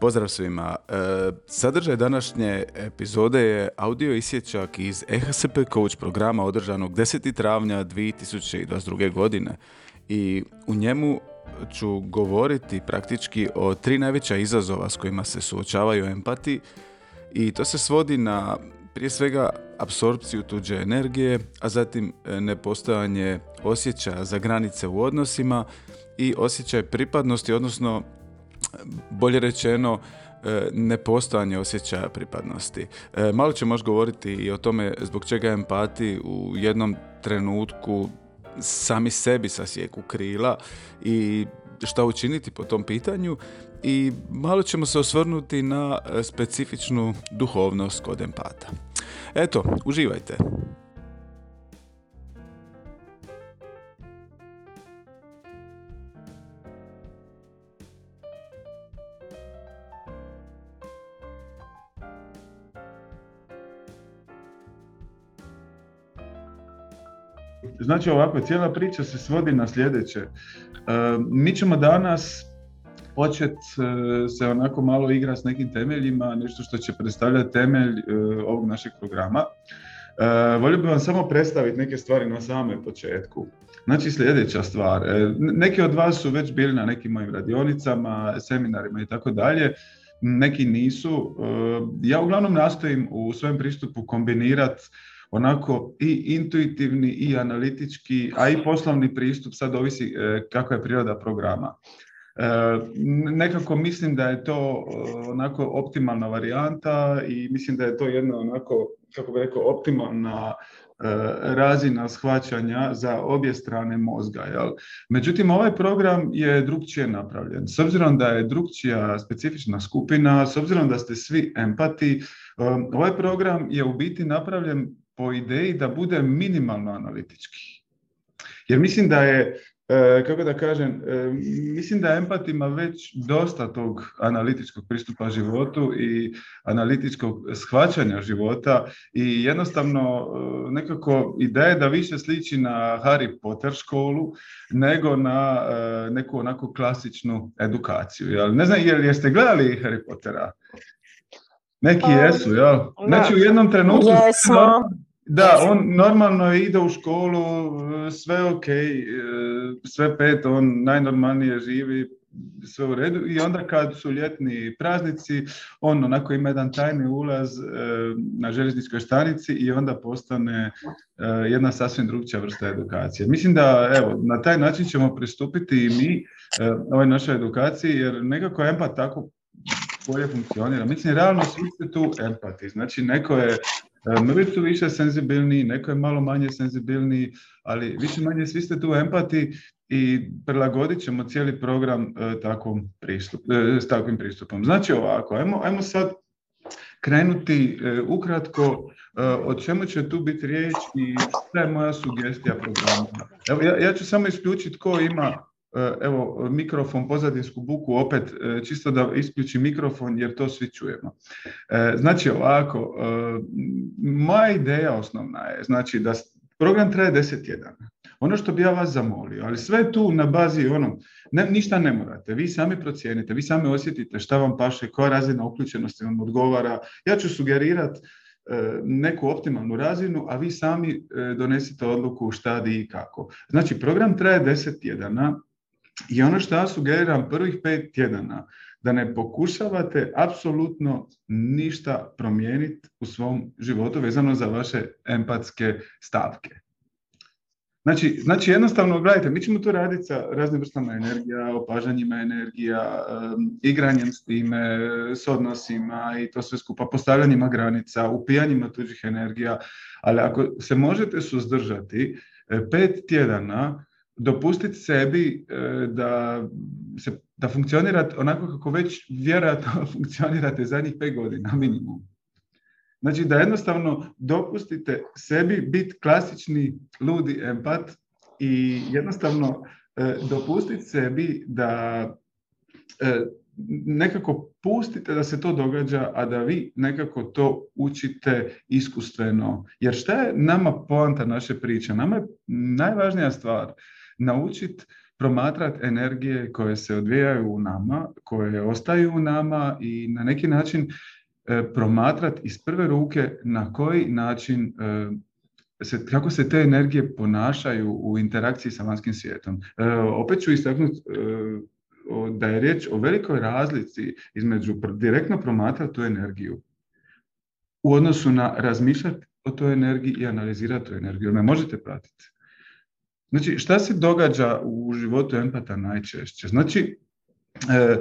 Pozdrav svima. E, sadržaj današnje epizode je audio isječak iz EHSP Coach programa održanog 10. travnja 2022. godine i u njemu ću govoriti praktički o tri najveća izazova s kojima se suočavaju empati i to se svodi na prije svega apsorpciju tuđe energije, a zatim e, nepostojanje osjećaja za granice u odnosima i osjećaj pripadnosti, odnosno bolje rečeno e, nepostojanje osjećaja pripadnosti. E, malo ćemo možda govoriti i o tome zbog čega empati u jednom trenutku sami sebi sasjeku krila i šta učiniti po tom pitanju i malo ćemo se osvrnuti na specifičnu duhovnost kod empata. Eto, uživajte. Znači ovako, cijela priča se svodi na sljedeće. E, mi ćemo danas početi e, se onako malo igra s nekim temeljima, nešto što će predstavljati temelj e, ovog našeg programa. Volio bih vam samo predstaviti neke stvari na samom početku. Znači sljedeća stvar, neki od vas su već bili na nekim mojim radionicama, seminarima i tako dalje, neki nisu. Ja uglavnom nastojim u svojem pristupu kombinirati onako i intuitivni i analitički, a i poslovni pristup, sad ovisi e, kakva je priroda programa. E, nekako mislim da je to e, onako optimalna varijanta i mislim da je to jedna onako, kako bih rekao, optimalna razina shvaćanja za obje strane mozga. Jel? Međutim, ovaj program je drugčije napravljen. S obzirom da je drugčija specifična skupina, s obzirom da ste svi empati, ovaj program je u biti napravljen po ideji da bude minimalno analitički. Jer mislim da je, e, kako da kažem, e, mislim da empat ima već dosta tog analitičkog pristupa životu i analitičkog shvaćanja života i jednostavno e, nekako ideja da više sliči na Harry Potter školu nego na neku onako klasičnu edukaciju. Ne znam, jel, jeste gledali Harry Pottera? Neki pa, jesu, jel? Znači u jednom trenutku... Da, on normalno ide u školu, sve ok, e, sve pet, on najnormalnije živi, sve u redu i onda kad su ljetni praznici, on onako ima jedan tajni ulaz e, na željezničkoj stanici i onda postane e, jedna sasvim drugčija vrsta edukacije. Mislim da evo, na taj način ćemo pristupiti i mi ovoj našoj edukaciji jer nekako empat tako bolje funkcionira. Mislim, realno svi ste tu empati. Znači, neko je E, su više senzibilni, neko je malo manje senzibilniji, ali više manje svi ste tu empati i prilagodit ćemo cijeli program e, pristup, e, s takvim pristupom. Znači ovako, ajmo, ajmo sad krenuti ukratko o čemu će tu biti riječ i šta je moja sugestija programa. Evo, ja, ja ću samo isključiti ko ima evo mikrofon, pozadinsku buku opet e, čisto da isključi mikrofon jer to svi čujemo. E, znači ovako, moja ideja osnovna je znači da program traje 10 tjedana. Ono što bi ja vas zamolio, ali sve tu na bazi ono, ne, ništa ne morate, vi sami procijenite, vi sami osjetite šta vam paše, koja razina uključenosti vam odgovara. Ja ću sugerirati neku optimalnu razinu, a vi sami donesite odluku šta, di i kako. Znači, program traje 10 tjedana, i ono što ja sugeriram prvih pet tjedana, da ne pokušavate apsolutno ništa promijeniti u svom životu vezano za vaše empatske stavke. Znači, znači jednostavno, gledajte, mi ćemo tu raditi sa raznim vrstama energija, opažanjima energija, igranjem s time, s odnosima i to sve skupa, postavljanjima granica, upijanjima tuđih energija, ali ako se možete suzdržati e, pet tjedana dopustiti sebi e, da, se, da funkcionirate onako kako već vjerojatno funkcionirate zadnjih pet godina minimum. Znači da jednostavno dopustite sebi biti klasični ludi empat i jednostavno e, dopustiti sebi da e, nekako pustite da se to događa, a da vi nekako to učite iskustveno. Jer šta je nama poanta naše priče? Nama je najvažnija stvar naučiti promatrati energije koje se odvijaju u nama, koje ostaju u nama i na neki način e, promatrati iz prve ruke na koji način e, se, kako se te energije ponašaju u interakciji sa vanjskim svijetom. E, opet ću istaknuti da je riječ o velikoj razlici između direktno promatrati tu energiju u odnosu na razmišljati o toj energiji i analizirati tu energiju. Me možete pratiti? Znači, šta se događa u životu empata najčešće? Znači, e,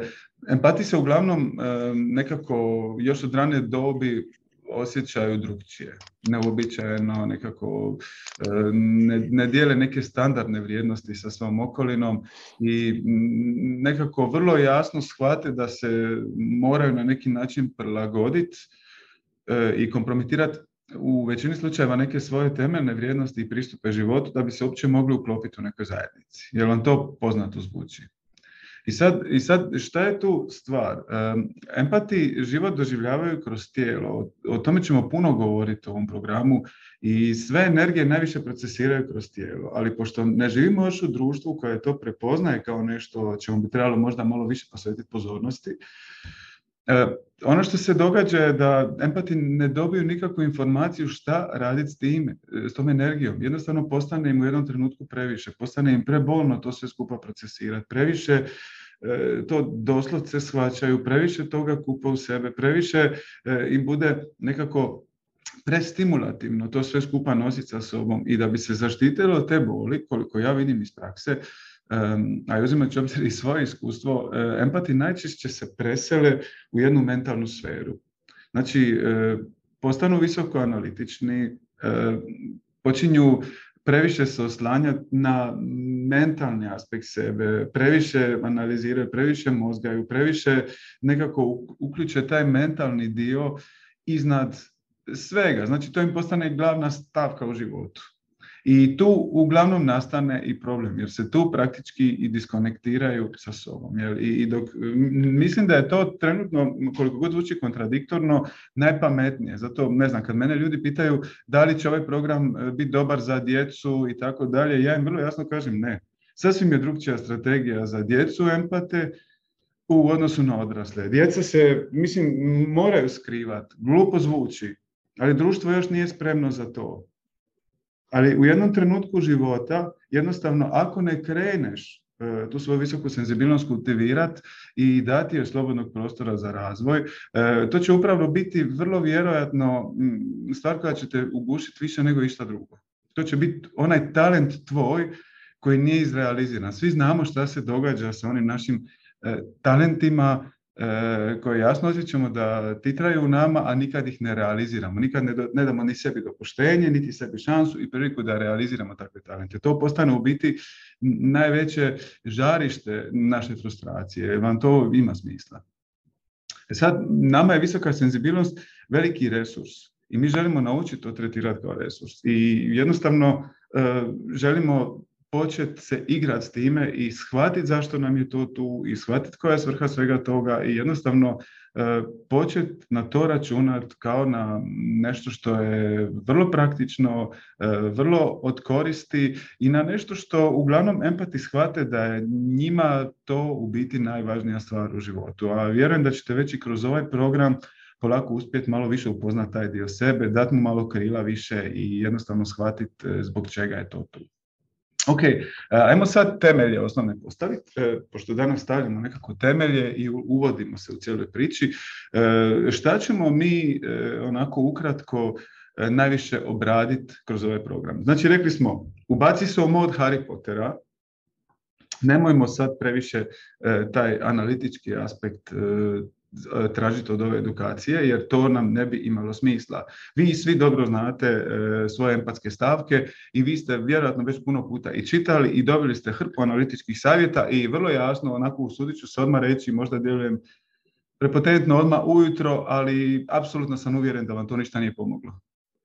empati se uglavnom e, nekako još od rane dobi osjećaju drugčije, neobičajeno, nekako e, ne, ne dijele neke standardne vrijednosti sa svom okolinom i nekako vrlo jasno shvate da se moraju na neki način prilagoditi i kompromitirati u većini slučajeva neke svoje temeljne vrijednosti i pristupe životu da bi se uopće mogli uklopiti u nekoj zajednici. Jel vam to poznato zvuči? I sad, I sad šta je tu stvar? Empati život doživljavaju kroz tijelo. O, tome ćemo puno govoriti u ovom programu i sve energije najviše procesiraju kroz tijelo. Ali pošto ne živimo još u društvu koje to prepoznaje kao nešto čemu bi trebalo možda malo više posvetiti pozornosti, ono što se događa je da empati ne dobiju nikakvu informaciju šta raditi s tim, s tom energijom. Jednostavno postane im u jednom trenutku previše, postane im prebolno to sve skupa procesirati, previše e, to doslovce shvaćaju, previše toga kupa u sebe, previše e, im bude nekako prestimulativno to sve skupa nositi sa sobom i da bi se zaštitilo te boli, koliko ja vidim iz prakse, a uzimajući obzir i svoje iskustvo, e, empati najčešće se presele u jednu mentalnu sferu. Znači, e, postanu visoko analitični, e, počinju previše se oslanjati na mentalni aspekt sebe, previše analiziraju, previše mozgaju, previše nekako uključe taj mentalni dio iznad svega. Znači, to im postane glavna stavka u životu. I tu uglavnom nastane i problem, jer se tu praktički i diskonektiraju sa sobom. Jel? I dok, mislim da je to trenutno, koliko god zvuči kontradiktorno, najpametnije. Zato, ne znam, kad mene ljudi pitaju da li će ovaj program e, biti dobar za djecu i tako dalje, ja im vrlo jasno kažem ne. Sasvim je drugčija strategija za djecu empate, u odnosu na odrasle. Djeca se, mislim, moraju skrivati, glupo zvuči, ali društvo još nije spremno za to. Ali u jednom trenutku života, jednostavno, ako ne kreneš e, tu svoju visoku senzibilnost kultivirati i dati joj slobodnog prostora za razvoj, e, to će upravo biti vrlo vjerojatno stvar koja će te ugušiti više nego išta drugo. To će biti onaj talent tvoj koji nije izrealiziran. Svi znamo šta se događa sa onim našim e, talentima koje jasno osjećamo da titraju u nama, a nikad ih ne realiziramo. Nikad ne, ne damo ni sebi dopuštenje, niti sebi šansu i priliku da realiziramo takve talente. To postane u biti najveće žarište naše frustracije. Vam to ima smisla. E sad, nama je visoka senzibilnost veliki resurs i mi želimo naučiti to tretirati kao resurs. I jednostavno e, želimo početi se igrati s time i shvatiti zašto nam je to tu i shvatiti koja je svrha svega toga i jednostavno e, početi na to računati kao na nešto što je vrlo praktično, e, vrlo od koristi i na nešto što uglavnom empati shvate da je njima to u biti najvažnija stvar u životu. A vjerujem da ćete već i kroz ovaj program polako uspjeti malo više upoznati taj dio sebe, dati mu malo krila više i jednostavno shvatiti e, zbog čega je to tu. Ok, e, ajmo sad temelje osnovne postaviti, e, pošto danas stavljamo nekako temelje i uvodimo se u cijeloj priči. E, šta ćemo mi onako ukratko najviše obraditi kroz ovaj program? Znači, rekli smo, ubaci se u mod Harry Pottera, nemojmo sad previše taj analitički aspekt tražiti od ove edukacije, jer to nam ne bi imalo smisla. Vi svi dobro znate e, svoje empatske stavke i vi ste vjerojatno već puno puta i čitali i dobili ste hrpu analitičkih savjeta i vrlo jasno, onako usudit ću se odmah reći, možda djelujem prepotentno odmah ujutro, ali apsolutno sam uvjeren da vam to ništa nije pomoglo.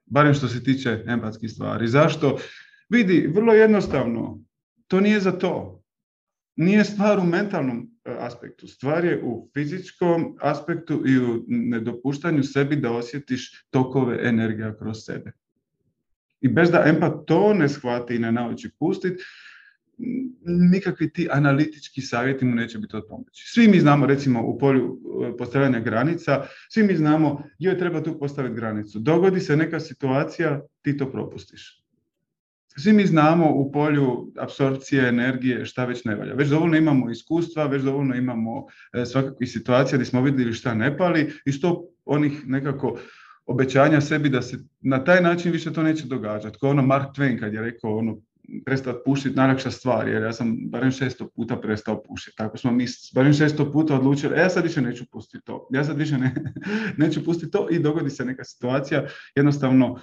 Barem što se tiče empatskih stvari. Zašto? Vidi, vrlo jednostavno, to nije za to. Nije stvar u mentalnom aspektu. Stvar je u fizičkom aspektu i u nedopuštanju sebi da osjetiš tokove energija kroz sebe. I bez da empat to ne shvati i ne nauči pustiti, nikakvi ti analitički savjeti mu neće biti od pomoći. Svi mi znamo recimo u polju e, postavljanja granica, svi mi znamo joj treba tu postaviti granicu. Dogodi se neka situacija, ti to propustiš. Svi mi znamo u polju apsorpcije energije šta već ne valja. Već dovoljno imamo iskustva, već dovoljno imamo e, svakakvih situacija gdje smo vidjeli šta ne pali i što onih nekako obećanja sebi da se na taj način više to neće događati. Kao ono Mark Twain kad je rekao ono prestati pušiti najlakša stvar, jer ja sam barem šesto puta prestao pušiti. Tako smo mi barem šesto puta odlučili, e, ja sad više neću pustiti to, ja sad više ne, neću pustiti to i dogodi se neka situacija, jednostavno uh,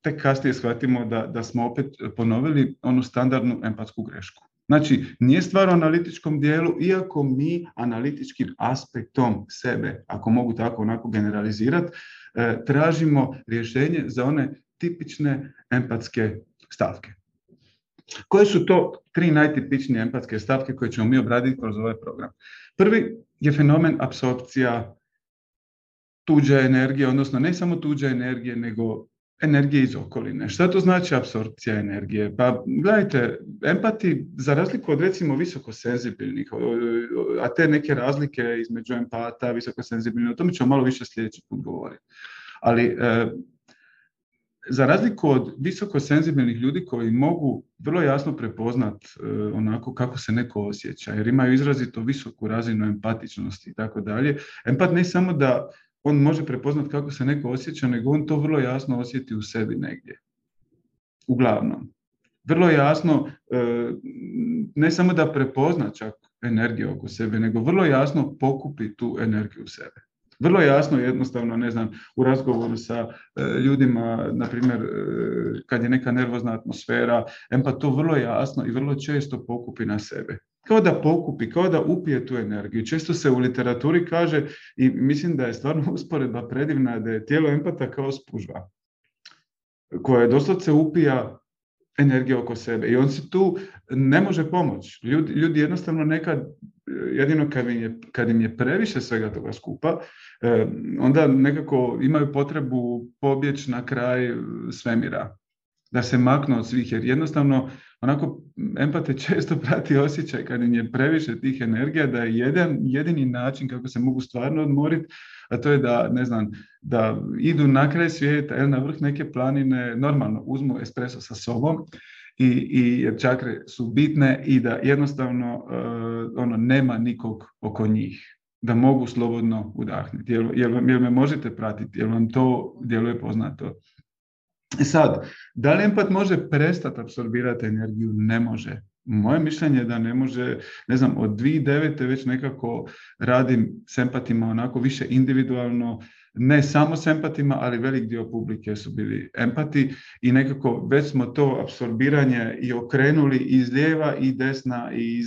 tek kasnije shvatimo da, da smo opet ponovili onu standardnu empatsku grešku. Znači, nije stvar o analitičkom dijelu, iako mi analitičkim aspektom sebe, ako mogu tako onako generalizirati, e, tražimo rješenje za one tipične empatske stavke. Koje su to tri najtipičnije empatske stavke koje ćemo mi obraditi kroz ovaj program? Prvi je fenomen apsorpcija tuđe energije, odnosno ne samo tuđe energije, nego energije iz okoline. Šta to znači apsorpcija energije? Pa gledajte, empati, za razliku od recimo visoko senzibilnih, a te neke razlike između empata, visoko senzibilnih, o tome ćemo malo više sljedeći put govoriti. Ali e, za razliku od visoko senzibilnih ljudi koji mogu vrlo jasno prepoznat e, onako kako se neko osjeća, jer imaju izrazito visoku razinu empatičnosti i tako dalje. Empat ne samo da on može prepoznat kako se neko osjeća, nego on to vrlo jasno osjeti u sebi negdje. Uglavnom. Vrlo jasno, e, ne samo da prepozna čak energiju oko sebe, nego vrlo jasno pokupi tu energiju u sebe. Vrlo jasno, jednostavno, ne znam, u razgovoru sa e, ljudima, na primjer, e, kad je neka nervozna atmosfera, empat to vrlo jasno i vrlo često pokupi na sebe. Kao da pokupi, kao da upije tu energiju. Često se u literaturi kaže, i mislim da je stvarno usporedba predivna, da je tijelo empata kao spužva koja doslovce upija energije oko sebe i on se tu ne može pomoći. Ljudi, ljudi jednostavno nekad, jedino kad im, je, kad im je previše svega toga skupa, eh, onda nekako imaju potrebu pobjeći na kraj svemira, da se maknu od svih, jer jednostavno onako empate često prati osjećaj kad im je previše tih energija, da je jedan, jedini način kako se mogu stvarno odmoriti, a to je da, ne znam, da idu na kraj svijeta ili na vrh neke planine, normalno uzmu espresso sa sobom i, i jer čakre su bitne i da jednostavno uh, ono nema nikog oko njih da mogu slobodno udahnuti. Jel, jel, jel me možete pratiti? Jel vam to djeluje poznato? I sad, da li empat može prestati apsorbirati energiju? Ne može. Moje mišljenje je da ne može, ne znam, od 2009. već nekako radim s empatima onako više individualno, ne samo s empatima, ali velik dio publike su bili empati i nekako već smo to apsorbiranje i okrenuli iz lijeva i desna i iz,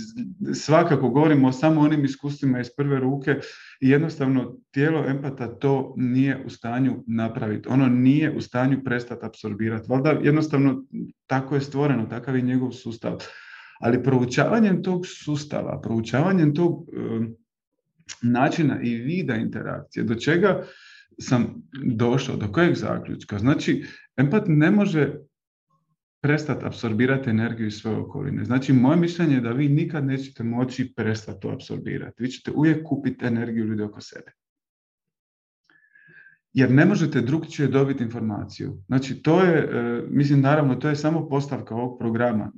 svakako govorimo o samo onim iskustvima iz prve ruke i jednostavno tijelo empata to nije u stanju napraviti. Ono nije u stanju prestati apsorbirati. Valjda jednostavno tako je stvoreno, takav je njegov sustav. Ali proučavanjem tog sustava, proučavanjem tog načina i vida interakcije, do čega sam došao, do kojeg zaključka? Znači, empat ne može prestati apsorbirati energiju iz svoje okoline. Znači, moje mišljenje je da vi nikad nećete moći prestati to apsorbirati. Vi ćete uvijek kupiti energiju ljudi oko sebe jer ne možete drugčije dobiti informaciju. Znači, to je, e, mislim, naravno, to je samo postavka ovog programa.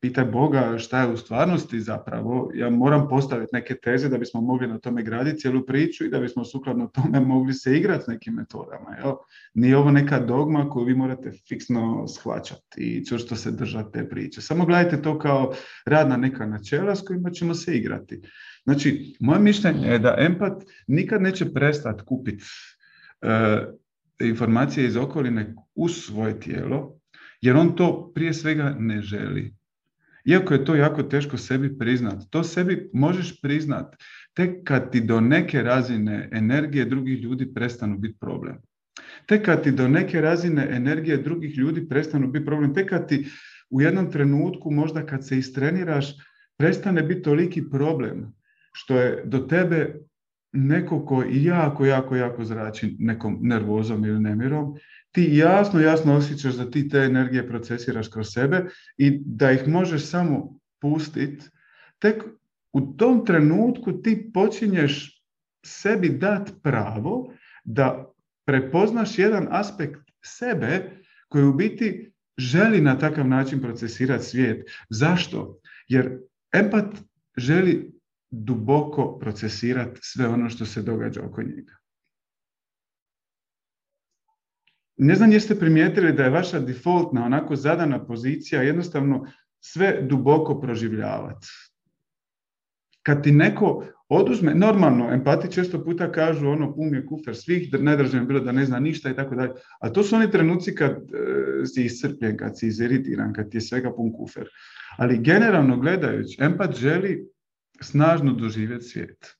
Pitaj Boga šta je u stvarnosti zapravo. Ja moram postaviti neke teze da bismo mogli na tome graditi cijelu priču i da bismo sukladno tome mogli se igrati s nekim metodama. Jel? Nije ovo neka dogma koju vi morate fiksno shvaćati i čvrsto se držati te priče. Samo gledajte to kao radna neka načela s kojima ćemo se igrati. Znači, moje mišljenje je da empat nikad neće prestati kupiti informacije iz okoline u svoje tijelo, jer on to prije svega ne želi. Iako je to jako teško sebi priznat, to sebi možeš priznat tek kad ti do neke razine energije drugih ljudi prestanu biti problem. Tek kad ti do neke razine energije drugih ljudi prestanu biti problem, tek kad ti u jednom trenutku, možda kad se istreniraš, prestane biti toliki problem što je do tebe neko ko jako, jako, jako zrači nekom nervozom ili nemirom, ti jasno, jasno osjećaš da ti te energije procesiraš kroz sebe i da ih možeš samo pustiti, tek u tom trenutku ti počinješ sebi dati pravo da prepoznaš jedan aspekt sebe koji u biti želi na takav način procesirati svijet. Zašto? Jer empat želi duboko procesirati sve ono što se događa oko njega. Ne znam jeste primijetili da je vaša defaultna, onako zadana pozicija jednostavno sve duboko proživljavati. Kad ti neko oduzme, normalno, empati često puta kažu ono pun je kufer svih, najdraže bilo da ne zna ništa i tako dalje. A to su oni trenuci kad e, si iscrpljen, kad si iziritiran, kad ti je svega pun kufer. Ali generalno gledajući, empat želi snažno doživjeti svijet.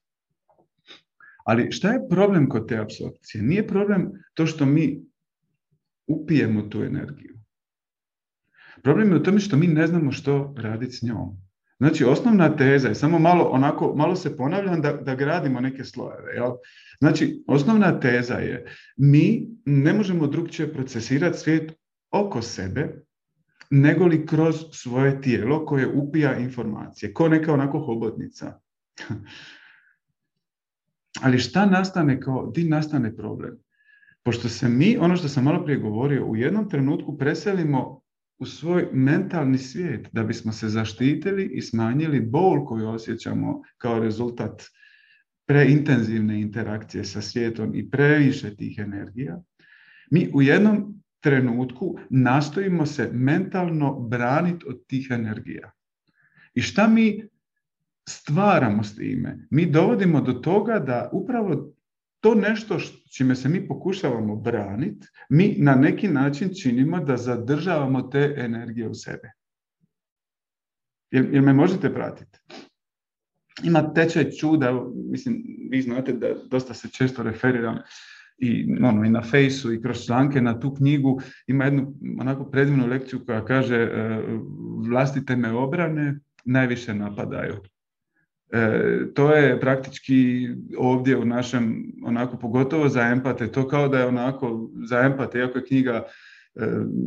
Ali šta je problem kod te apsorpcije? Nije problem to što mi upijemo tu energiju. Problem je u tome što mi ne znamo što raditi s njom. Znači, osnovna teza je, samo malo, onako, malo se ponavljam da, da gradimo neke slojeve. Jel? Znači, osnovna teza je, mi ne možemo drugčije procesirati svijet oko sebe, nego li kroz svoje tijelo koje upija informacije, ko neka onako hobotnica. Ali šta nastane kao, di nastane problem? Pošto se mi, ono što sam malo prije govorio, u jednom trenutku preselimo u svoj mentalni svijet da bismo se zaštitili i smanjili bol koju osjećamo kao rezultat preintenzivne interakcije sa svijetom i previše tih energija, mi u jednom trenutku nastojimo se mentalno braniti od tih energija. I šta mi stvaramo s time? Mi dovodimo do toga da upravo to nešto čime se mi pokušavamo braniti, mi na neki način činimo da zadržavamo te energije u sebe. Jel, me možete pratiti? Ima tečaj čuda, mislim, vi znate da dosta se često referiram i, ono, i na fejsu i kroz članke na tu knjigu ima jednu onako predivnu lekciju koja kaže e, vlastite me obrane najviše napadaju. E, to je praktički ovdje u našem, onako pogotovo za empate, to kao da je onako za empate, iako je knjiga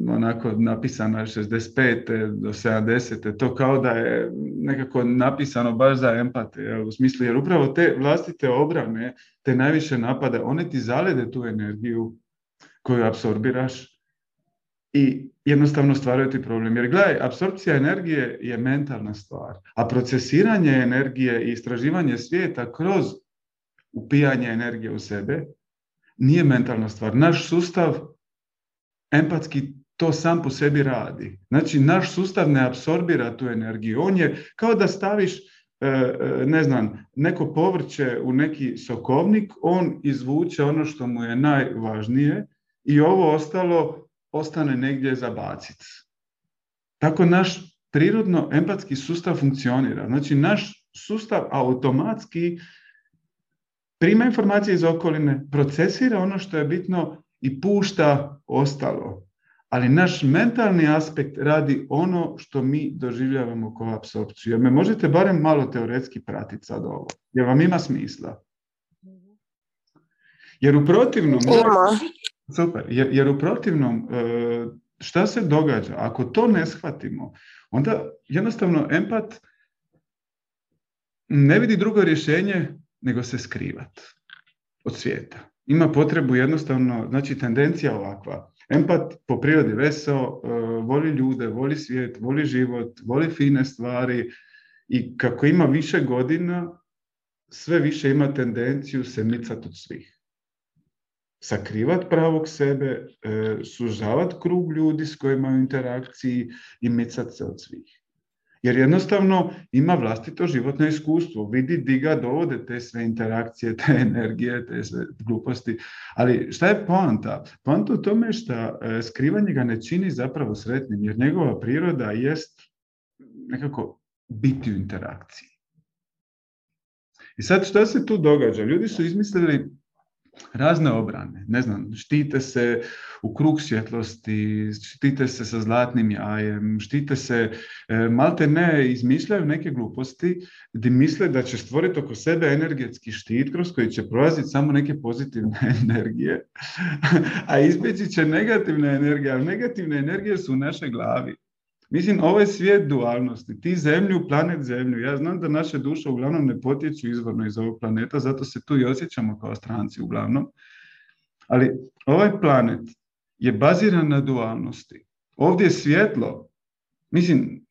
onako napisana 65. do 70. To kao da je nekako napisano baš za empate, u smislu jer upravo te vlastite obrane, te najviše napade, one ti zalede tu energiju koju apsorbiraš i jednostavno stvaraju ti problem. Jer gledaj, apsorpcija energije je mentalna stvar, a procesiranje energije i istraživanje svijeta kroz upijanje energije u sebe nije mentalna stvar. Naš sustav empatski to sam po sebi radi. Znači, naš sustav ne apsorbira tu energiju. On je kao da staviš e, e, ne znam, neko povrće u neki sokovnik, on izvuče ono što mu je najvažnije i ovo ostalo ostane negdje za bacit. Tako naš prirodno empatski sustav funkcionira. Znači naš sustav automatski prima informacije iz okoline, procesira ono što je bitno i pušta ostalo. Ali naš mentalni aspekt radi ono što mi doživljavamo kao apsorpciju. Jer me možete barem malo teoretski pratiti sad ovo. Jer vam ima smisla. Jer u protivnom... Super, jer, jer u protivnom e, šta se događa? Ako to ne shvatimo, onda jednostavno empat ne vidi drugo rješenje nego se skrivat od svijeta. Ima potrebu jednostavno, znači tendencija ovakva. Empat po prirodi veseo, e, voli ljude, voli svijet, voli život, voli fine stvari i kako ima više godina, sve više ima tendenciju se micati od svih sakrivat pravog sebe, e, sužavat krug ljudi s kojima u interakciji i micat se od svih. Jer jednostavno ima vlastito životno iskustvo, vidi di ga dovode te sve interakcije, te energije, te sve gluposti. Ali šta je poanta? Poanta u tome što e, skrivanje ga ne čini zapravo sretnim, jer njegova priroda jest nekako biti u interakciji. I sad šta se tu događa? Ljudi su izmislili razne obrane. Ne znam, štite se u krug svjetlosti, štite se sa zlatnim jajem, štite se, e, malte ne izmišljaju neke gluposti gdje misle da će stvoriti oko sebe energetski štit kroz koji će prolaziti samo neke pozitivne energije, a izbjeći će negativne energije, a negativne energije su u našoj glavi. Mislim, ovo je svijet dualnosti. Ti zemlju, planet zemlju. Ja znam da naše duše uglavnom ne potječu izvorno iz ovog planeta, zato se tu i osjećamo kao stranci uglavnom. Ali ovaj planet je baziran na dualnosti. Ovdje je svjetlo. Mislim,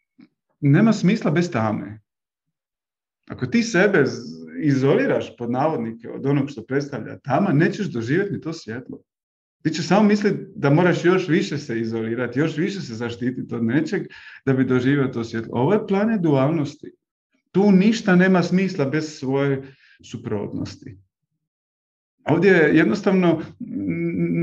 nema smisla bez tame. Ako ti sebe izoliraš pod navodnike od onog što predstavlja tama, nećeš doživjeti ni to svjetlo. Ti će samo misliti da moraš još više se izolirati, još više se zaštititi od nečeg da bi doživio to svjetlo. Ovo je planet dualnosti. Tu ništa nema smisla bez svoje suprotnosti. Ovdje je jednostavno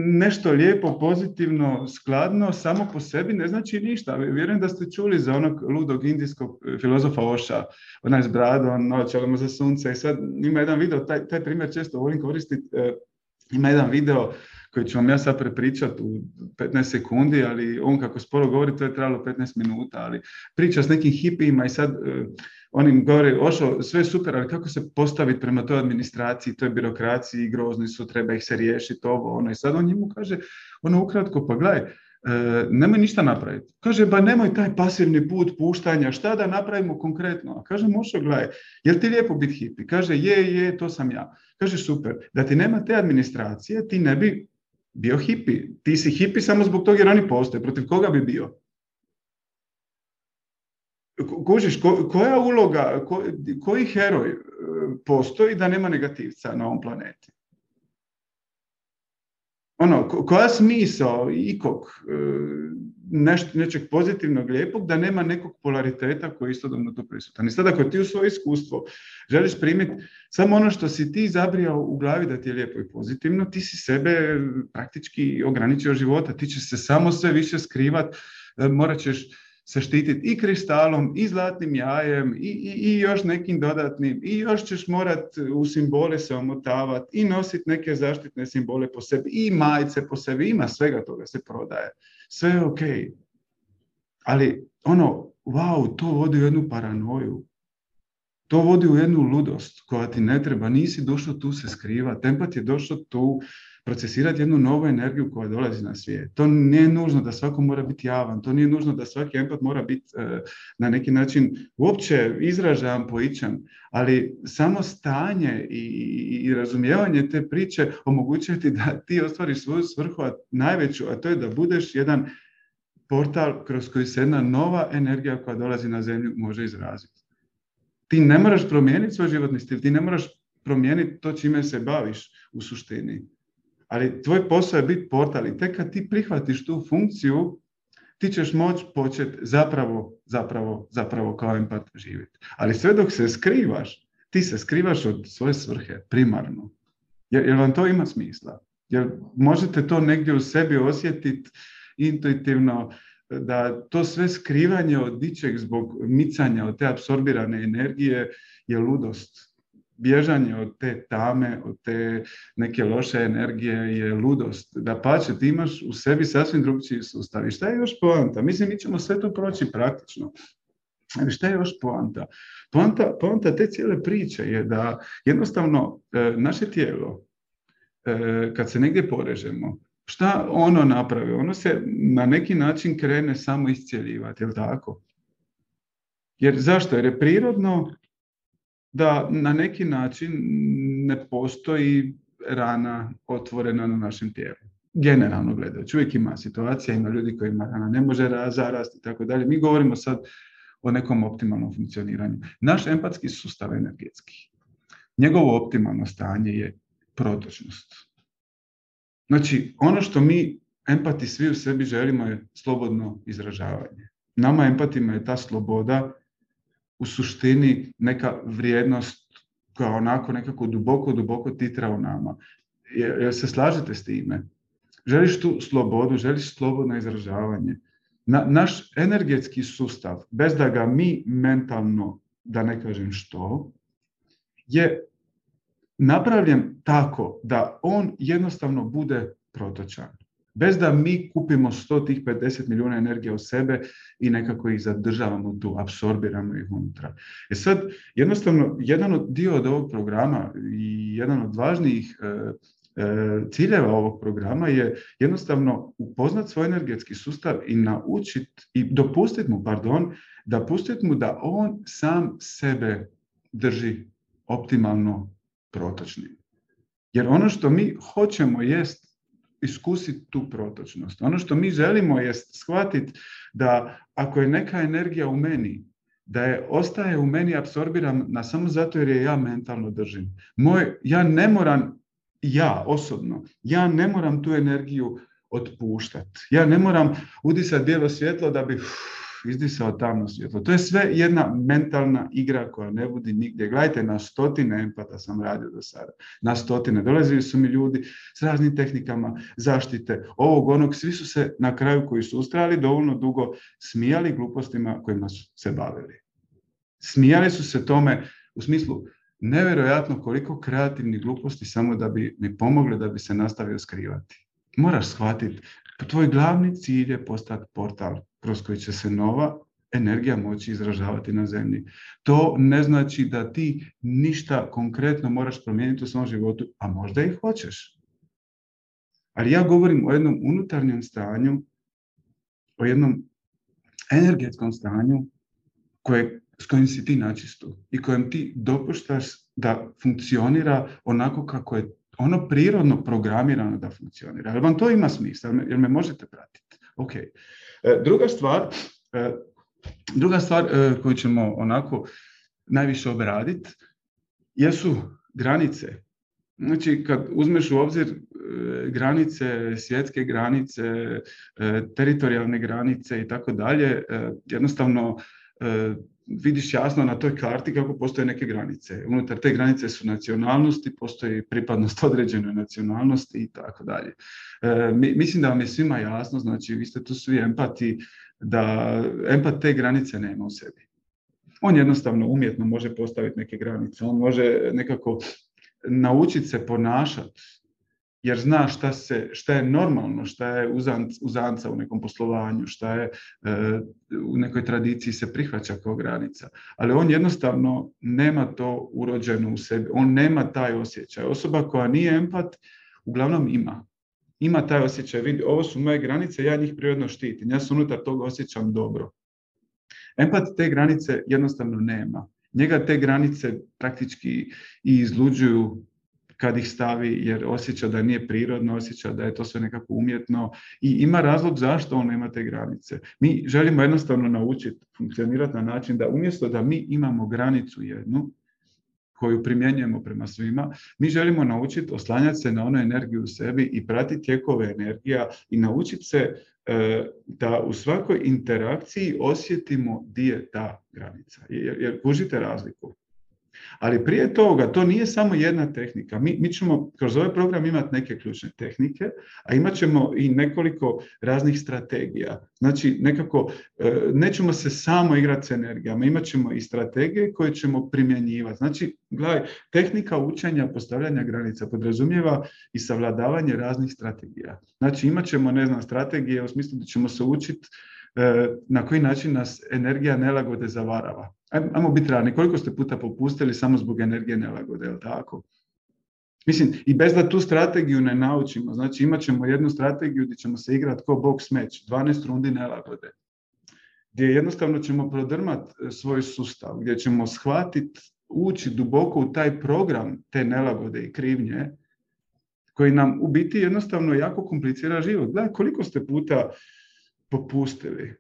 nešto lijepo, pozitivno, skladno, samo po sebi ne znači ništa. Vjerujem da ste čuli za onog ludog indijskog filozofa Oša, onaj s bradom, noćalama za sunce i sad ima jedan video, taj, taj primjer često volim koristiti, e, ima jedan video koji vam ja sad prepričati u 15 sekundi, ali on kako sporo govori, to je trebalo 15 minuta, ali priča s nekim hipijima i sad uh, onim govori, ošo, sve je super, ali kako se postaviti prema toj administraciji, toj birokraciji, grozni su, treba ih se riješiti, ovo, ono. I sad on njemu kaže, ono ukratko, pa gledaj, E, nemoj ništa napraviti. Kaže, ba nemoj taj pasivni put puštanja, šta da napravimo konkretno? A kaže, Mošo, gledaj, jel ti lijepo biti hipi? Kaže, je, je, to sam ja. Kaže, super, da ti nema te administracije, ti ne bi bio hipi. Ti si hipi samo zbog toga jer oni postoje. Protiv koga bi bio? Kužiš, koja uloga, koji heroj e, postoji da nema negativca na ovom planeti? Ono, koja smisao ikog e, neš, nečeg pozitivnog, lijepog, da nema nekog polariteta koji je istodobno to prisutan. I sad ako ti u svoje iskustvo želiš primiti samo ono što si ti zabrijao u glavi da ti je lijepo i pozitivno, ti si sebe praktički ograničio života, ti ćeš se samo sve više skrivat, e, morat ćeš se štititi i kristalom, i zlatnim jajem, i, i, i još nekim dodatnim, i još ćeš morat u simbole se omotavati, i nositi neke zaštitne simbole po sebi, i majice po sebi, ima svega toga se prodaje. Sve je ok. Ali ono, wow, to vodi u jednu paranoju. To vodi u jednu ludost koja ti ne treba. Nisi došao tu se skriva. Tempat je došao tu procesirati jednu novu energiju koja dolazi na svijet. To nije nužno da svako mora biti javan, to nije nužno da svaki empat mora biti e, na neki način uopće izražavan, poičan, ali samo stanje i, i razumijevanje te priče omogućuje ti da ti ostvariš svoju svrhu a najveću, a to je da budeš jedan portal kroz koji se jedna nova energija koja dolazi na zemlju može izraziti. Ti ne moraš promijeniti svoj životni stil, ti ne moraš promijeniti to čime se baviš u suštini ali tvoj posao je biti portal i tek kad ti prihvatiš tu funkciju, ti ćeš moći početi zapravo, zapravo, zapravo kao empat živjeti. Ali sve dok se skrivaš, ti se skrivaš od svoje svrhe, primarno. Jer, jer vam to ima smisla? Jer možete to negdje u sebi osjetiti intuitivno, da to sve skrivanje od dičeg zbog micanja od te apsorbirane energije je ludost bježanje od te tame, od te neke loše energije je ludost. Da pače, ti imaš u sebi sasvim drugčiji sustav. I šta je još poanta? Mislim, mi ćemo sve to proći praktično. Ali šta je još poanta? Poanta, poanta te cijele priče je da jednostavno e, naše tijelo, e, kad se negdje porežemo, šta ono napravi? Ono se na neki način krene samo iscijeljivati, je tako? Jer zašto? Jer je prirodno da na neki način ne postoji rana otvorena na našem tijelu. Generalno gledajući, uvijek ima situacija, ima ljudi kojima rana ne može zarasti i tako dalje. Mi govorimo sad o nekom optimalnom funkcioniranju. Naš empatski sustav energetski, njegovo optimalno stanje je protočnost. Znači, ono što mi empati svi u sebi želimo je slobodno izražavanje. Nama empatima je ta sloboda u suštini neka vrijednost koja onako nekako duboko, duboko titra u nama. Jel se slažete s time? Želiš tu slobodu, želiš slobodno izražavanje. Na, naš energetski sustav, bez da ga mi mentalno, da ne kažem što, je napravljen tako da on jednostavno bude protočan. Bez da mi kupimo 100 tih 50 milijuna energije u sebe i nekako ih zadržavamo tu, apsorbiramo ih unutra. E sad, jednostavno, jedan od dio od ovog programa i jedan od važnijih e, e, ciljeva ovog programa je jednostavno upoznat svoj energetski sustav i naučiti i dopustiti mu, pardon, da pustiti mu da on sam sebe drži optimalno protočnim. Jer ono što mi hoćemo jest iskusiti tu protočnost. Ono što mi želimo jest shvatiti da ako je neka energija u meni, da je ostaje u meni apsorbiram na samo zato jer je ja mentalno držim. Moj, ja ne moram, ja osobno, ja ne moram tu energiju otpuštati. Ja ne moram udisati bijelo svjetlo da bi izdisao tamno svjetlo. To je sve jedna mentalna igra koja ne budi nigdje. Gledajte, na stotine empata sam radio do sada. Na stotine. Dolazili su mi ljudi s raznim tehnikama zaštite, ovog, onog. Svi su se na kraju koji su ustrali dovoljno dugo smijali glupostima kojima su se bavili. Smijali su se tome u smislu nevjerojatno koliko kreativnih gluposti samo da bi mi pomogli da bi se nastavio skrivati. Moraš shvatiti, tvoj glavni cilj je postati portal kroz koji će se nova energija moći izražavati na zemlji. To ne znači da ti ništa konkretno moraš promijeniti u svom životu, a možda i hoćeš. Ali ja govorim o jednom unutarnjem stanju, o jednom energetskom stanju koje, s kojim si ti načistu i kojem ti dopuštaš da funkcionira onako kako je ono prirodno programirano da funkcionira. Jel vam to ima smisla? Jel me možete pratiti? Ok. E, druga stvar, e, druga stvar e, koju ćemo onako najviše obraditi jesu granice. Znači, kad uzmeš u obzir granice, svjetske granice, teritorijalne granice i tako dalje, jednostavno vidiš jasno na toj karti kako postoje neke granice. Unutar te granice su nacionalnosti, postoji pripadnost određenoj nacionalnosti i tako dalje. E, mislim da vam je svima jasno, znači vi ste tu svi empati, da empat te granice nema u sebi. On jednostavno umjetno može postaviti neke granice, on može nekako naučiti se ponašati jer zna šta, se, šta je normalno, šta je uzanca u nekom poslovanju, šta je e, u nekoj tradiciji se prihvaća kao granica. Ali on jednostavno nema to urođeno u sebi, on nema taj osjećaj. Osoba koja nije empat, uglavnom ima. Ima taj osjećaj, vidi, ovo su moje granice, ja njih prirodno štitim, ja se unutar toga osjećam dobro. Empat te granice jednostavno nema. Njega te granice praktički i izluđuju kad ih stavi jer osjeća da nije prirodno, osjeća da je to sve nekako umjetno i ima razlog zašto on ima te granice. Mi želimo jednostavno naučiti funkcionirati na način da umjesto da mi imamo granicu jednu, koju primjenjujemo prema svima, mi želimo naučiti oslanjati se na onu energiju u sebi i pratiti tijekove energija i naučiti se e, da u svakoj interakciji osjetimo di je ta granica. Jer, jer kužite razliku. Ali prije toga, to nije samo jedna tehnika. Mi, mi ćemo kroz ovaj program imati neke ključne tehnike, a imat ćemo i nekoliko raznih strategija. Znači, nekako, e, nećemo se samo igrati s energijama, imat ćemo i strategije koje ćemo primjenjivati. Znači, gledaj, tehnika učenja postavljanja granica podrazumijeva i savladavanje raznih strategija. Znači, imat ćemo, ne znam, strategije u smislu da ćemo se učiti e, na koji način nas energija nelagode zavarava ajmo biti realni, koliko ste puta popustili samo zbog energije nelagode, je tako? Mislim, i bez da tu strategiju ne naučimo, znači imat ćemo jednu strategiju gdje ćemo se igrati ko box match, 12 rundi nelagode, gdje jednostavno ćemo prodrmati e, svoj sustav, gdje ćemo shvatiti, ući duboko u taj program te nelagode i krivnje, koji nam u biti jednostavno jako komplicira život. Gledaj koliko ste puta popustili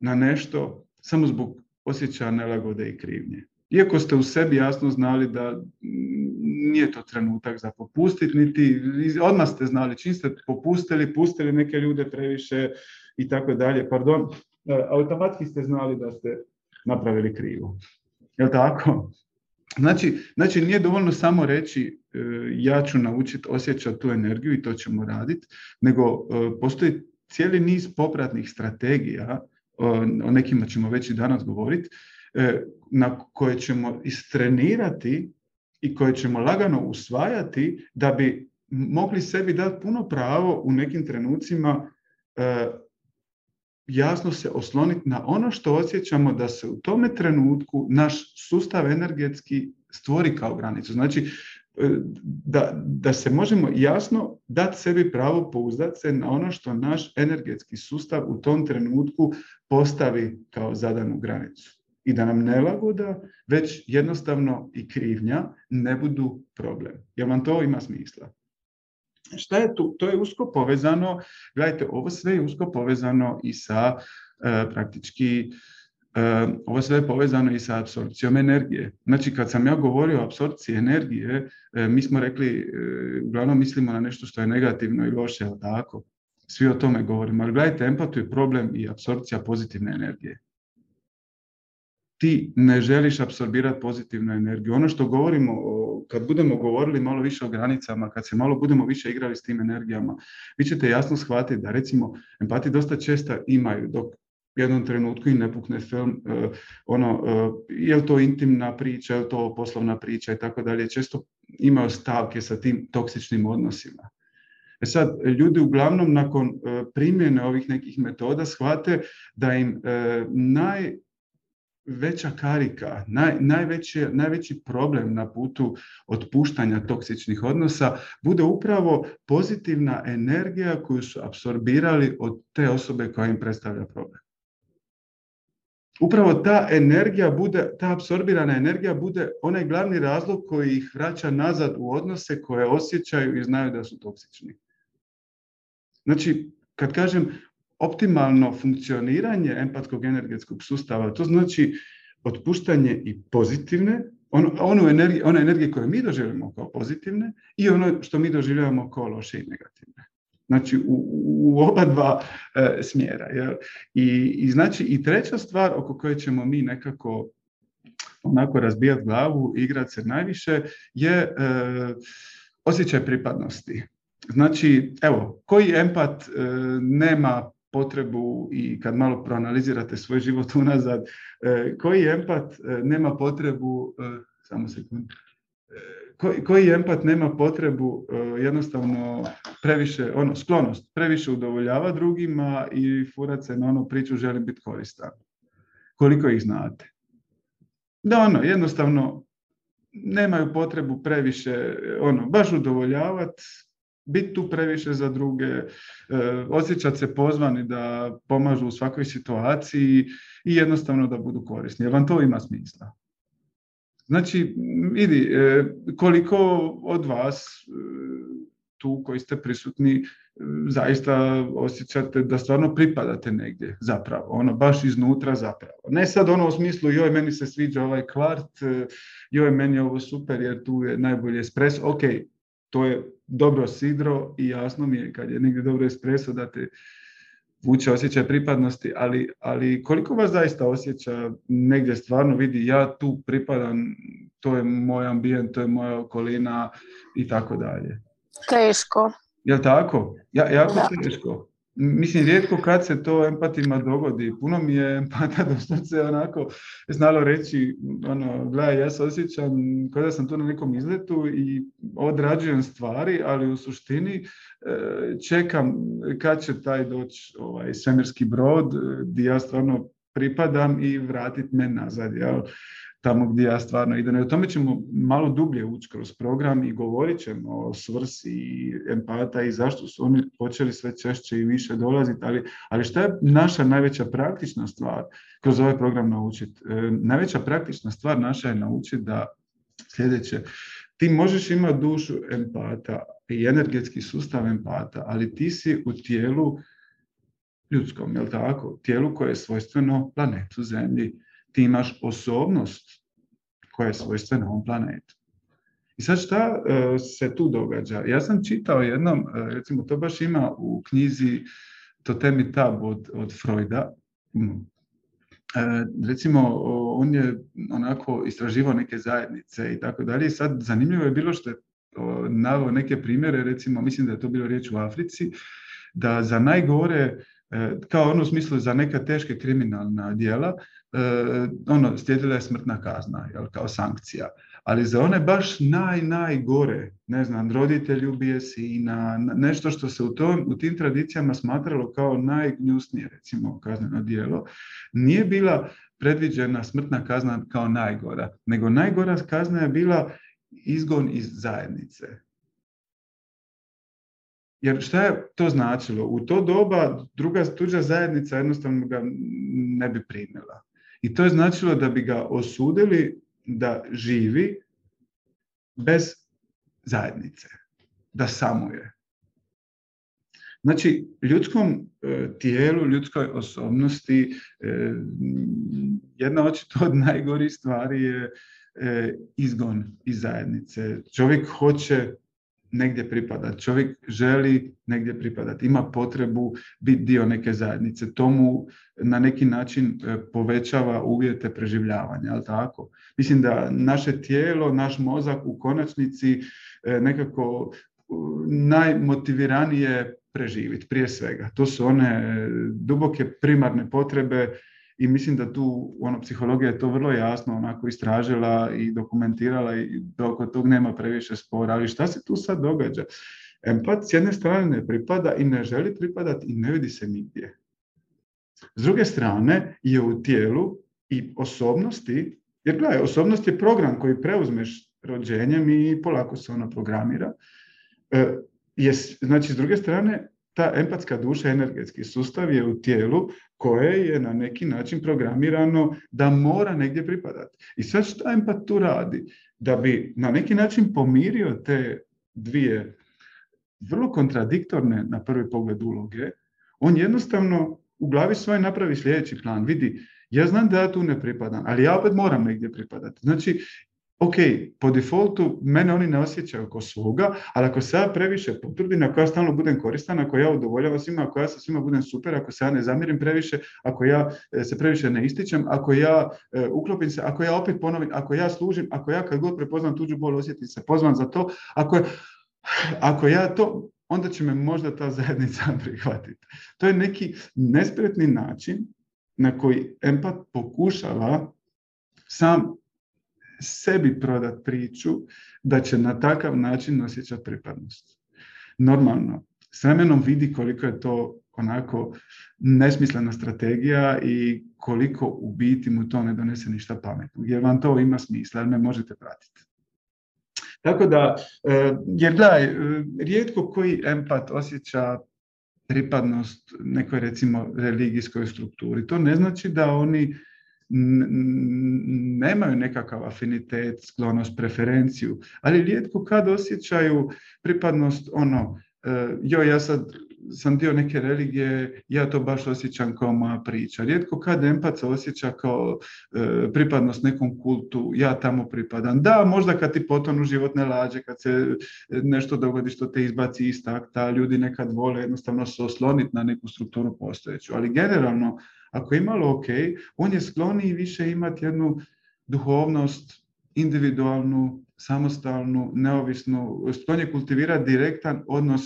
na nešto samo zbog osjećaja nelagode i krivnje. Iako ste u sebi jasno znali da nije to trenutak za popustiti, niti odmah ste znali čim ste popustili, pustili neke ljude previše i tako dalje, pardon, e, automatski ste znali da ste napravili krivo. Je tako? Znači, znači, nije dovoljno samo reći e, ja ću naučiti osjećati tu energiju i to ćemo raditi, nego e, postoji cijeli niz popratnih strategija o nekima ćemo već i danas govoriti, e, na koje ćemo istrenirati i koje ćemo lagano usvajati da bi mogli sebi dati puno pravo u nekim trenucima e, jasno se osloniti na ono što osjećamo da se u tome trenutku naš sustav energetski stvori kao granicu. Znači, da, da se možemo jasno dati sebi pravo pouzdati se na ono što naš energetski sustav u tom trenutku postavi kao zadanu granicu. I da nam nelagoda, već jednostavno i krivnja ne budu problem. Jer vam to ima smisla? Šta je tu? To je usko povezano, gledajte, ovo sve je usko povezano i sa e, praktički e, ovo sve je povezano i sa apsorpcijom energije. Znači, kad sam ja govorio o apsorpciji energije, e, mi smo rekli, uglavnom mislimo na nešto što je negativno i loše, ali tako? Svi o tome govorimo. Ali gledajte, empatu je problem i apsorpcija pozitivne energije ti ne želiš apsorbirati pozitivnu energiju. Ono što govorimo, kad budemo govorili malo više o granicama, kad se malo budemo više igrali s tim energijama, vi ćete jasno shvatiti da recimo empati dosta često imaju dok jednom trenutku i ne pukne film, e, ono, e, je li to intimna priča, je li to poslovna priča i tako dalje, često imaju stavke sa tim toksičnim odnosima. E sad, ljudi uglavnom nakon e, primjene ovih nekih metoda shvate da im naj veća karika, naj, najveći, najveći problem na putu otpuštanja toksičnih odnosa bude upravo pozitivna energija koju su apsorbirali od te osobe koja im predstavlja problem. Upravo ta energija bude, ta apsorbirana energija bude onaj glavni razlog koji ih vraća nazad u odnose koje osjećaju i znaju da su toksični. Znači, kad kažem optimalno funkcioniranje empatskog energetskog sustava, to znači otpuštanje i pozitivne, ono, ono energije, one energije koje mi doživljamo kao pozitivne i ono što mi doživljavamo kao loše i negativne. Znači u, u oba dva e, smjera. Jel? I, I znači i treća stvar oko koje ćemo mi nekako onako razbijati glavu, igrati se najviše, je e, osjećaj pripadnosti. Znači, evo, koji empat e, nema potrebu i kad malo proanalizirate svoj život unazad, e, koji empat e, nema potrebu, e, samo sekund, koji, koji empat nema potrebu jednostavno previše, ono, sklonost, previše udovoljava drugima i furat se na onu priču želim biti koristan. Koliko ih znate? Da ono, jednostavno nemaju potrebu previše, ono, baš udovoljavati, biti tu previše za druge, e, osjećati se pozvani da pomažu u svakoj situaciji i jednostavno da budu korisni. Jer vam to ima smisla. Znači, vidi, e, koliko od vas e, tu koji ste prisutni zaista osjećate da stvarno pripadate negdje zapravo, ono baš iznutra zapravo. Ne sad ono u smislu joj meni se sviđa ovaj kvart, joj meni je ovo super jer tu je najbolji espres, ok, to je dobro sidro i jasno mi je kad je negdje dobro espresso da te vuče osjećaj pripadnosti, ali, ali koliko vas zaista osjeća negdje stvarno vidi ja tu pripadam, to je moj ambijent, to je moja okolina i tako dalje. Teško. Jel tako? Ja, jako da. teško. Mislim, rijetko kad se to empatima dogodi. Puno mi je empata se onako znalo reći, ono, gledaj, ja se osjećam kao da sam tu na nekom izletu i odrađujem stvari, ali u suštini e, čekam kad će taj doći ovaj, svemirski brod gdje ja stvarno pripadam i vratiti me nazad. Jel? Tamo gdje ja stvarno idem. I o tome ćemo malo dublje ući kroz program i govorit ćemo o svrsi i empata i zašto su oni počeli sve češće i više dolaziti, ali, ali šta je naša najveća praktična stvar kroz ovaj program naučiti? E, najveća praktična stvar naša je naučiti da sljedeće, ti možeš imati dušu empata i energetski sustav empata, ali ti si u tijelu ljudskom, jel tako? Tijelu koje je svojstveno planetu Zemlji ti imaš osobnost koja je svojstvena ovom planetu. I sad šta e, se tu događa? Ja sam čitao jednom, e, recimo to baš ima u knjizi Totemi Tab od, od Freuda, mm. e, recimo on je onako istraživao neke zajednice i tako dalje i sad zanimljivo je bilo što je naveo neke primjere, recimo mislim da je to bilo riječ u Africi, da za najgore kao ono u smislu za neka teške kriminalna djela, ono, slijedila je smrtna kazna jel, kao sankcija. Ali za one baš naj, najgore, ne znam, roditelj ubije sina, nešto što se u, tom, u tim tradicijama smatralo kao najgnjusnije, recimo, kazneno djelo, nije bila predviđena smrtna kazna kao najgora, nego najgora kazna je bila izgon iz zajednice. Jer šta je to značilo? U to doba druga tuđa zajednica jednostavno ga ne bi primila. I to je značilo da bi ga osudili da živi bez zajednice, da samuje. Znači, ljudskom e, tijelu, ljudskoj osobnosti, e, jedna očito od najgorih stvari je e, izgon iz zajednice. Čovjek hoće negdje pripadati. Čovjek želi negdje pripadati, ima potrebu biti dio neke zajednice. To mu na neki način e, povećava uvjete preživljavanja, ali tako? Mislim da naše tijelo, naš mozak u konačnici e, nekako najmotiviranije preživiti prije svega. To su one e, duboke primarne potrebe i mislim da tu ono, psihologija je to vrlo jasno onako istražila i dokumentirala i oko tog nema previše spora. Ali šta se tu sad događa? Empat s jedne strane ne pripada i ne želi pripadati i ne vidi se nigdje. S druge strane je u tijelu i osobnosti, jer gledaj, osobnost je program koji preuzmeš rođenjem i polako se ona programira. E, je, znači, s druge strane, ta empatska duša, energetski sustav je u tijelu koje je na neki način programirano da mora negdje pripadati. I sad što empat tu radi? Da bi na neki način pomirio te dvije vrlo kontradiktorne na prvi pogled uloge, on jednostavno u glavi svoje napravi sljedeći plan. Vidi, ja znam da ja tu ne pripadam, ali ja opet moram negdje pripadati. Znači, ok, po defaultu mene oni ne osjećaju kao svoga, ali ako se ja previše potrudim, ako ja stalno budem koristan, ako ja udovoljavam svima, ako ja sa svima budem super, ako se ja ne zamirim previše, ako ja e, se previše ne ističem, ako ja e, uklopim se, ako ja opet ponovim, ako ja služim, ako ja kad god prepoznam tuđu bol osjetim se pozvan za to, ako, ako ja to, onda će me možda ta zajednica prihvatiti. To je neki nespretni način na koji empat pokušava sam sebi prodat priču da će na takav način osjećati pripadnost. Normalno, s vremenom vidi koliko je to onako nesmislena strategija i koliko u biti mu to ne donese ništa pametno. Jer vam to ima smisla, jer me možete pratiti. Tako da, e, jer gledaj, e, rijetko koji empat osjeća pripadnost nekoj recimo religijskoj strukturi. To ne znači da oni nemaju nekakav afinitet, sklonost, preferenciju, ali rijetko kad osjećaju pripadnost ono, e, joj ja sad sam dio neke religije, ja to baš osjećam kao moja priča. Rijetko kad empat osjeća kao e, pripadnost nekom kultu, ja tamo pripadam. Da, možda kad ti potonu životne lađe, kad se nešto dogodi što te izbaci iz takta, ljudi nekad vole jednostavno se osloniti na neku strukturu postojeću. Ali generalno, ako je malo ok, on je skloniji više imati jednu duhovnost individualnu, samostalnu, neovisnu, sklon je kultivirati direktan odnos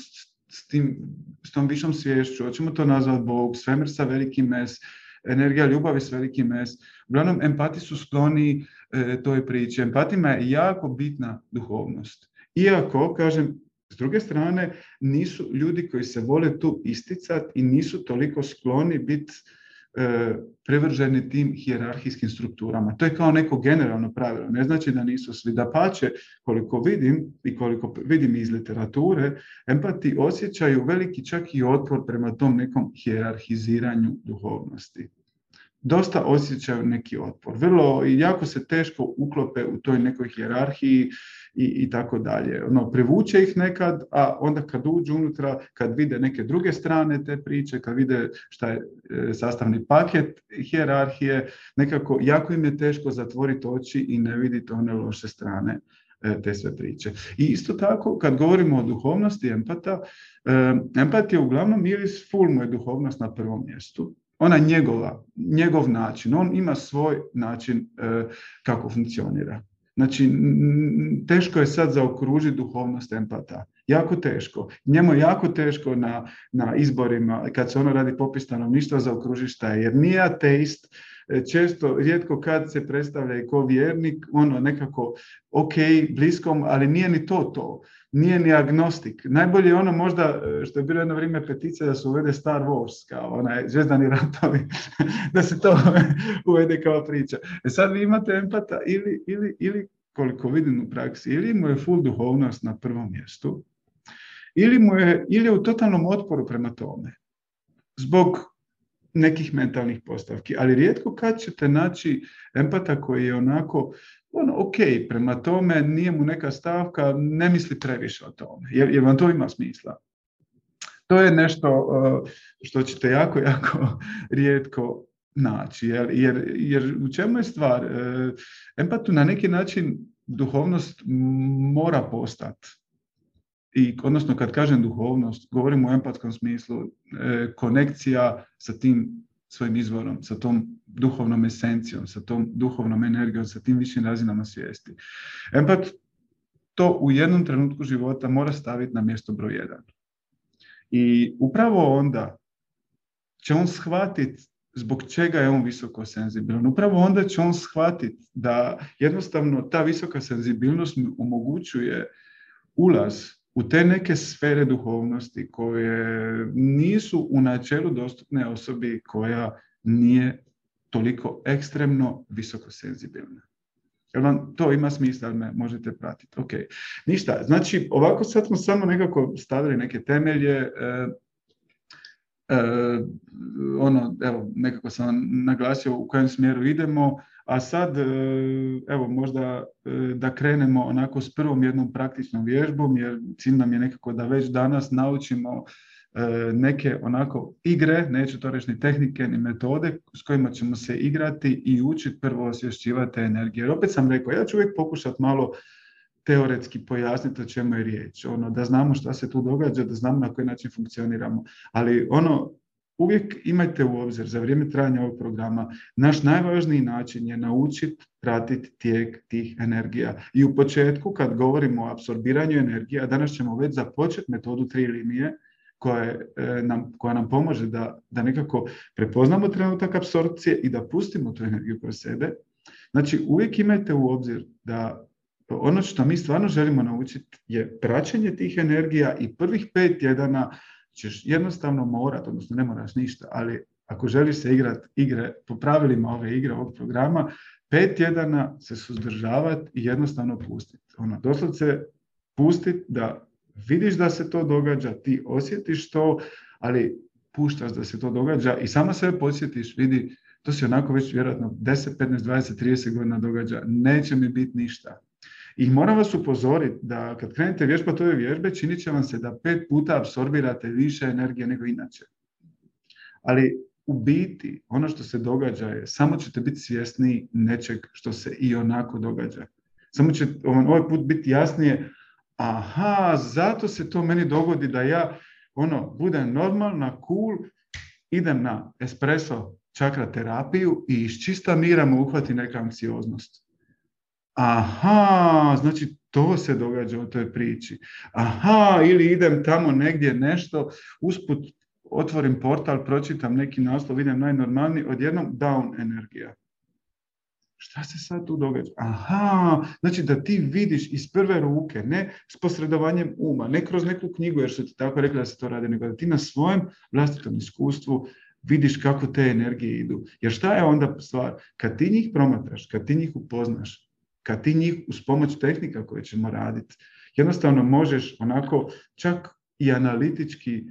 s, tim, s tom višom svješću, hoćemo to nazvati Bog, svemir sa velikim mes, energija ljubavi s velikim mes. Uglavnom, empati su skloni e, toj priči. Empatima je jako bitna duhovnost. Iako, kažem, s druge strane, nisu ljudi koji se vole tu isticati i nisu toliko skloni biti prevrženi tim hijerarhijskim strukturama. To je kao neko generalno pravilo. Ne znači da nisu svi da pače, koliko vidim i koliko vidim iz literature, empati osjećaju veliki čak i otpor prema tom nekom hijerarhiziranju duhovnosti. Dosta osjećaju neki otpor. Vrlo i jako se teško uklope u toj nekoj hijerarhiji i, i tako dalje. Ono, privuče ih nekad, a onda kad uđu unutra, kad vide neke druge strane te priče, kad vide šta je e, sastavni paket hijerarhije, nekako jako im je teško zatvoriti oči i ne vidjeti one loše strane e, te sve priče. I isto tako, kad govorimo o duhovnosti empata, e, empat je uglavnom miris full mu je duhovnost na prvom mjestu. Ona njegova, njegov način, on ima svoj način kako funkcionira. Znači, teško je sad zaokružiti duhovnost empata. Jako teško. Njemu je jako teško na, na izborima, kad se ono radi popis stanovništva, zaokružiti šta je. Jer nije ateist, često, rijetko kad se predstavlja i ko vjernik, ono nekako ok, bliskom, ali nije ni to to. Nije ni agnostik. Najbolje je ono možda, e, što je bilo jedno vrijeme petice, da se uvede Star Wars, kao onaj zvezdani ratovi, da se to uvede kao priča. E sad vi imate empata ili, ili, ili koliko vidim u praksi, ili mu je full duhovnost na prvom mjestu, ili, mu je, ili je u totalnom otporu prema tome. Zbog nekih mentalnih postavki. Ali rijetko kad ćete naći empata koji je onako, ono, ok, prema tome nije mu neka stavka, ne misli previše o tome. Jer, jer vam to ima smisla. To je nešto uh, što ćete jako, jako rijetko naći. Jer, jer, jer u čemu je stvar? Uh, empatu na neki način duhovnost mora postati i odnosno kad kažem duhovnost, govorim u empatskom smislu, e, konekcija sa tim svojim izvorom, sa tom duhovnom esencijom, sa tom duhovnom energijom, sa tim višim razinama svijesti. Empat to u jednom trenutku života mora staviti na mjesto broj jedan. I upravo onda će on shvatiti zbog čega je on visoko senzibilan. Upravo onda će on shvatiti da jednostavno ta visoka senzibilnost mu omogućuje ulaz u te neke sfere duhovnosti koje nisu u načelu dostupne osobi koja nije toliko ekstremno visoko senzibilna. Jel vam to ima smisla, ali me možete pratiti. Ok, ništa. Znači, ovako sad smo samo nekako stavili neke temelje. E, ono, evo, nekako sam naglasio u kojem smjeru idemo. A sad, e, evo, možda e, da krenemo onako s prvom jednom praktičnom vježbom, jer cilj nam je nekako da već danas naučimo neke onako igre, neću to reći ni tehnike, ni metode s kojima ćemo se igrati i učiti prvo osvješćivati energije. Jer opet sam rekao, ja ću uvijek pokušati malo teoretski pojasniti o čemu je riječ, ono, da znamo šta se tu događa, da znamo na koji način funkcioniramo. Ali ono, uvijek imajte u obzir za vrijeme trajanja ovog programa, naš najvažniji način je naučiti pratiti tijek tih energija. I u početku kad govorimo o apsorbiranju energije, a danas ćemo već započeti metodu tri linije, koja, e, nam, koja nam pomože da, da nekako prepoznamo trenutak apsorpcije i da pustimo tu energiju kroz sebe. Znači, uvijek imajte u obzir da ono što mi stvarno želimo naučiti je praćenje tih energija i prvih pet tjedana ćeš jednostavno morat, odnosno ne moraš ništa, ali ako želiš se igrati igre po pravilima ove igre, ovog programa, pet tjedana se suzdržavati i jednostavno pustiti. Ono, doslovce pustiti da vidiš da se to događa, ti osjetiš to, ali puštaš da se to događa i sama sebe podsjetiš, vidi, to se onako već vjerojatno 10, 15, 20, 30 godina događa, neće mi biti ništa. I moram vas upozoriti da kad krenete vježbati ove vježbe, činit će vam se da pet puta apsorbirate više energije nego inače. Ali u biti, ono što se događa je, samo ćete biti svjesni nečeg što se i onako događa. Samo će ovaj put biti jasnije, aha, zato se to meni dogodi da ja ono, budem normalna, cool, idem na espresso čakra terapiju i iz čista mira mu uhvati neka anksioznost. Aha, znači to se događa u toj priči. Aha, ili idem tamo negdje nešto, usput otvorim portal, pročitam neki naslov, idem najnormalniji, odjednom down energija. Šta se sad tu događa? Aha, znači da ti vidiš iz prve ruke, ne s posredovanjem uma, ne kroz neku knjigu jer su ti tako rekli da se to radi, nego da ti na svojem vlastitom iskustvu vidiš kako te energije idu. Jer šta je onda stvar? Kad ti njih promatraš, kad ti njih upoznaš, kad ti njih uz pomoć tehnika koje ćemo raditi, jednostavno možeš onako čak i analitički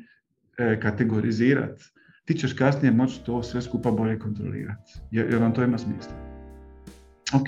e, kategorizirati, ti ćeš kasnije moći to sve skupa bolje kontrolirati. Jer, jer vam to ima smisla. Ok.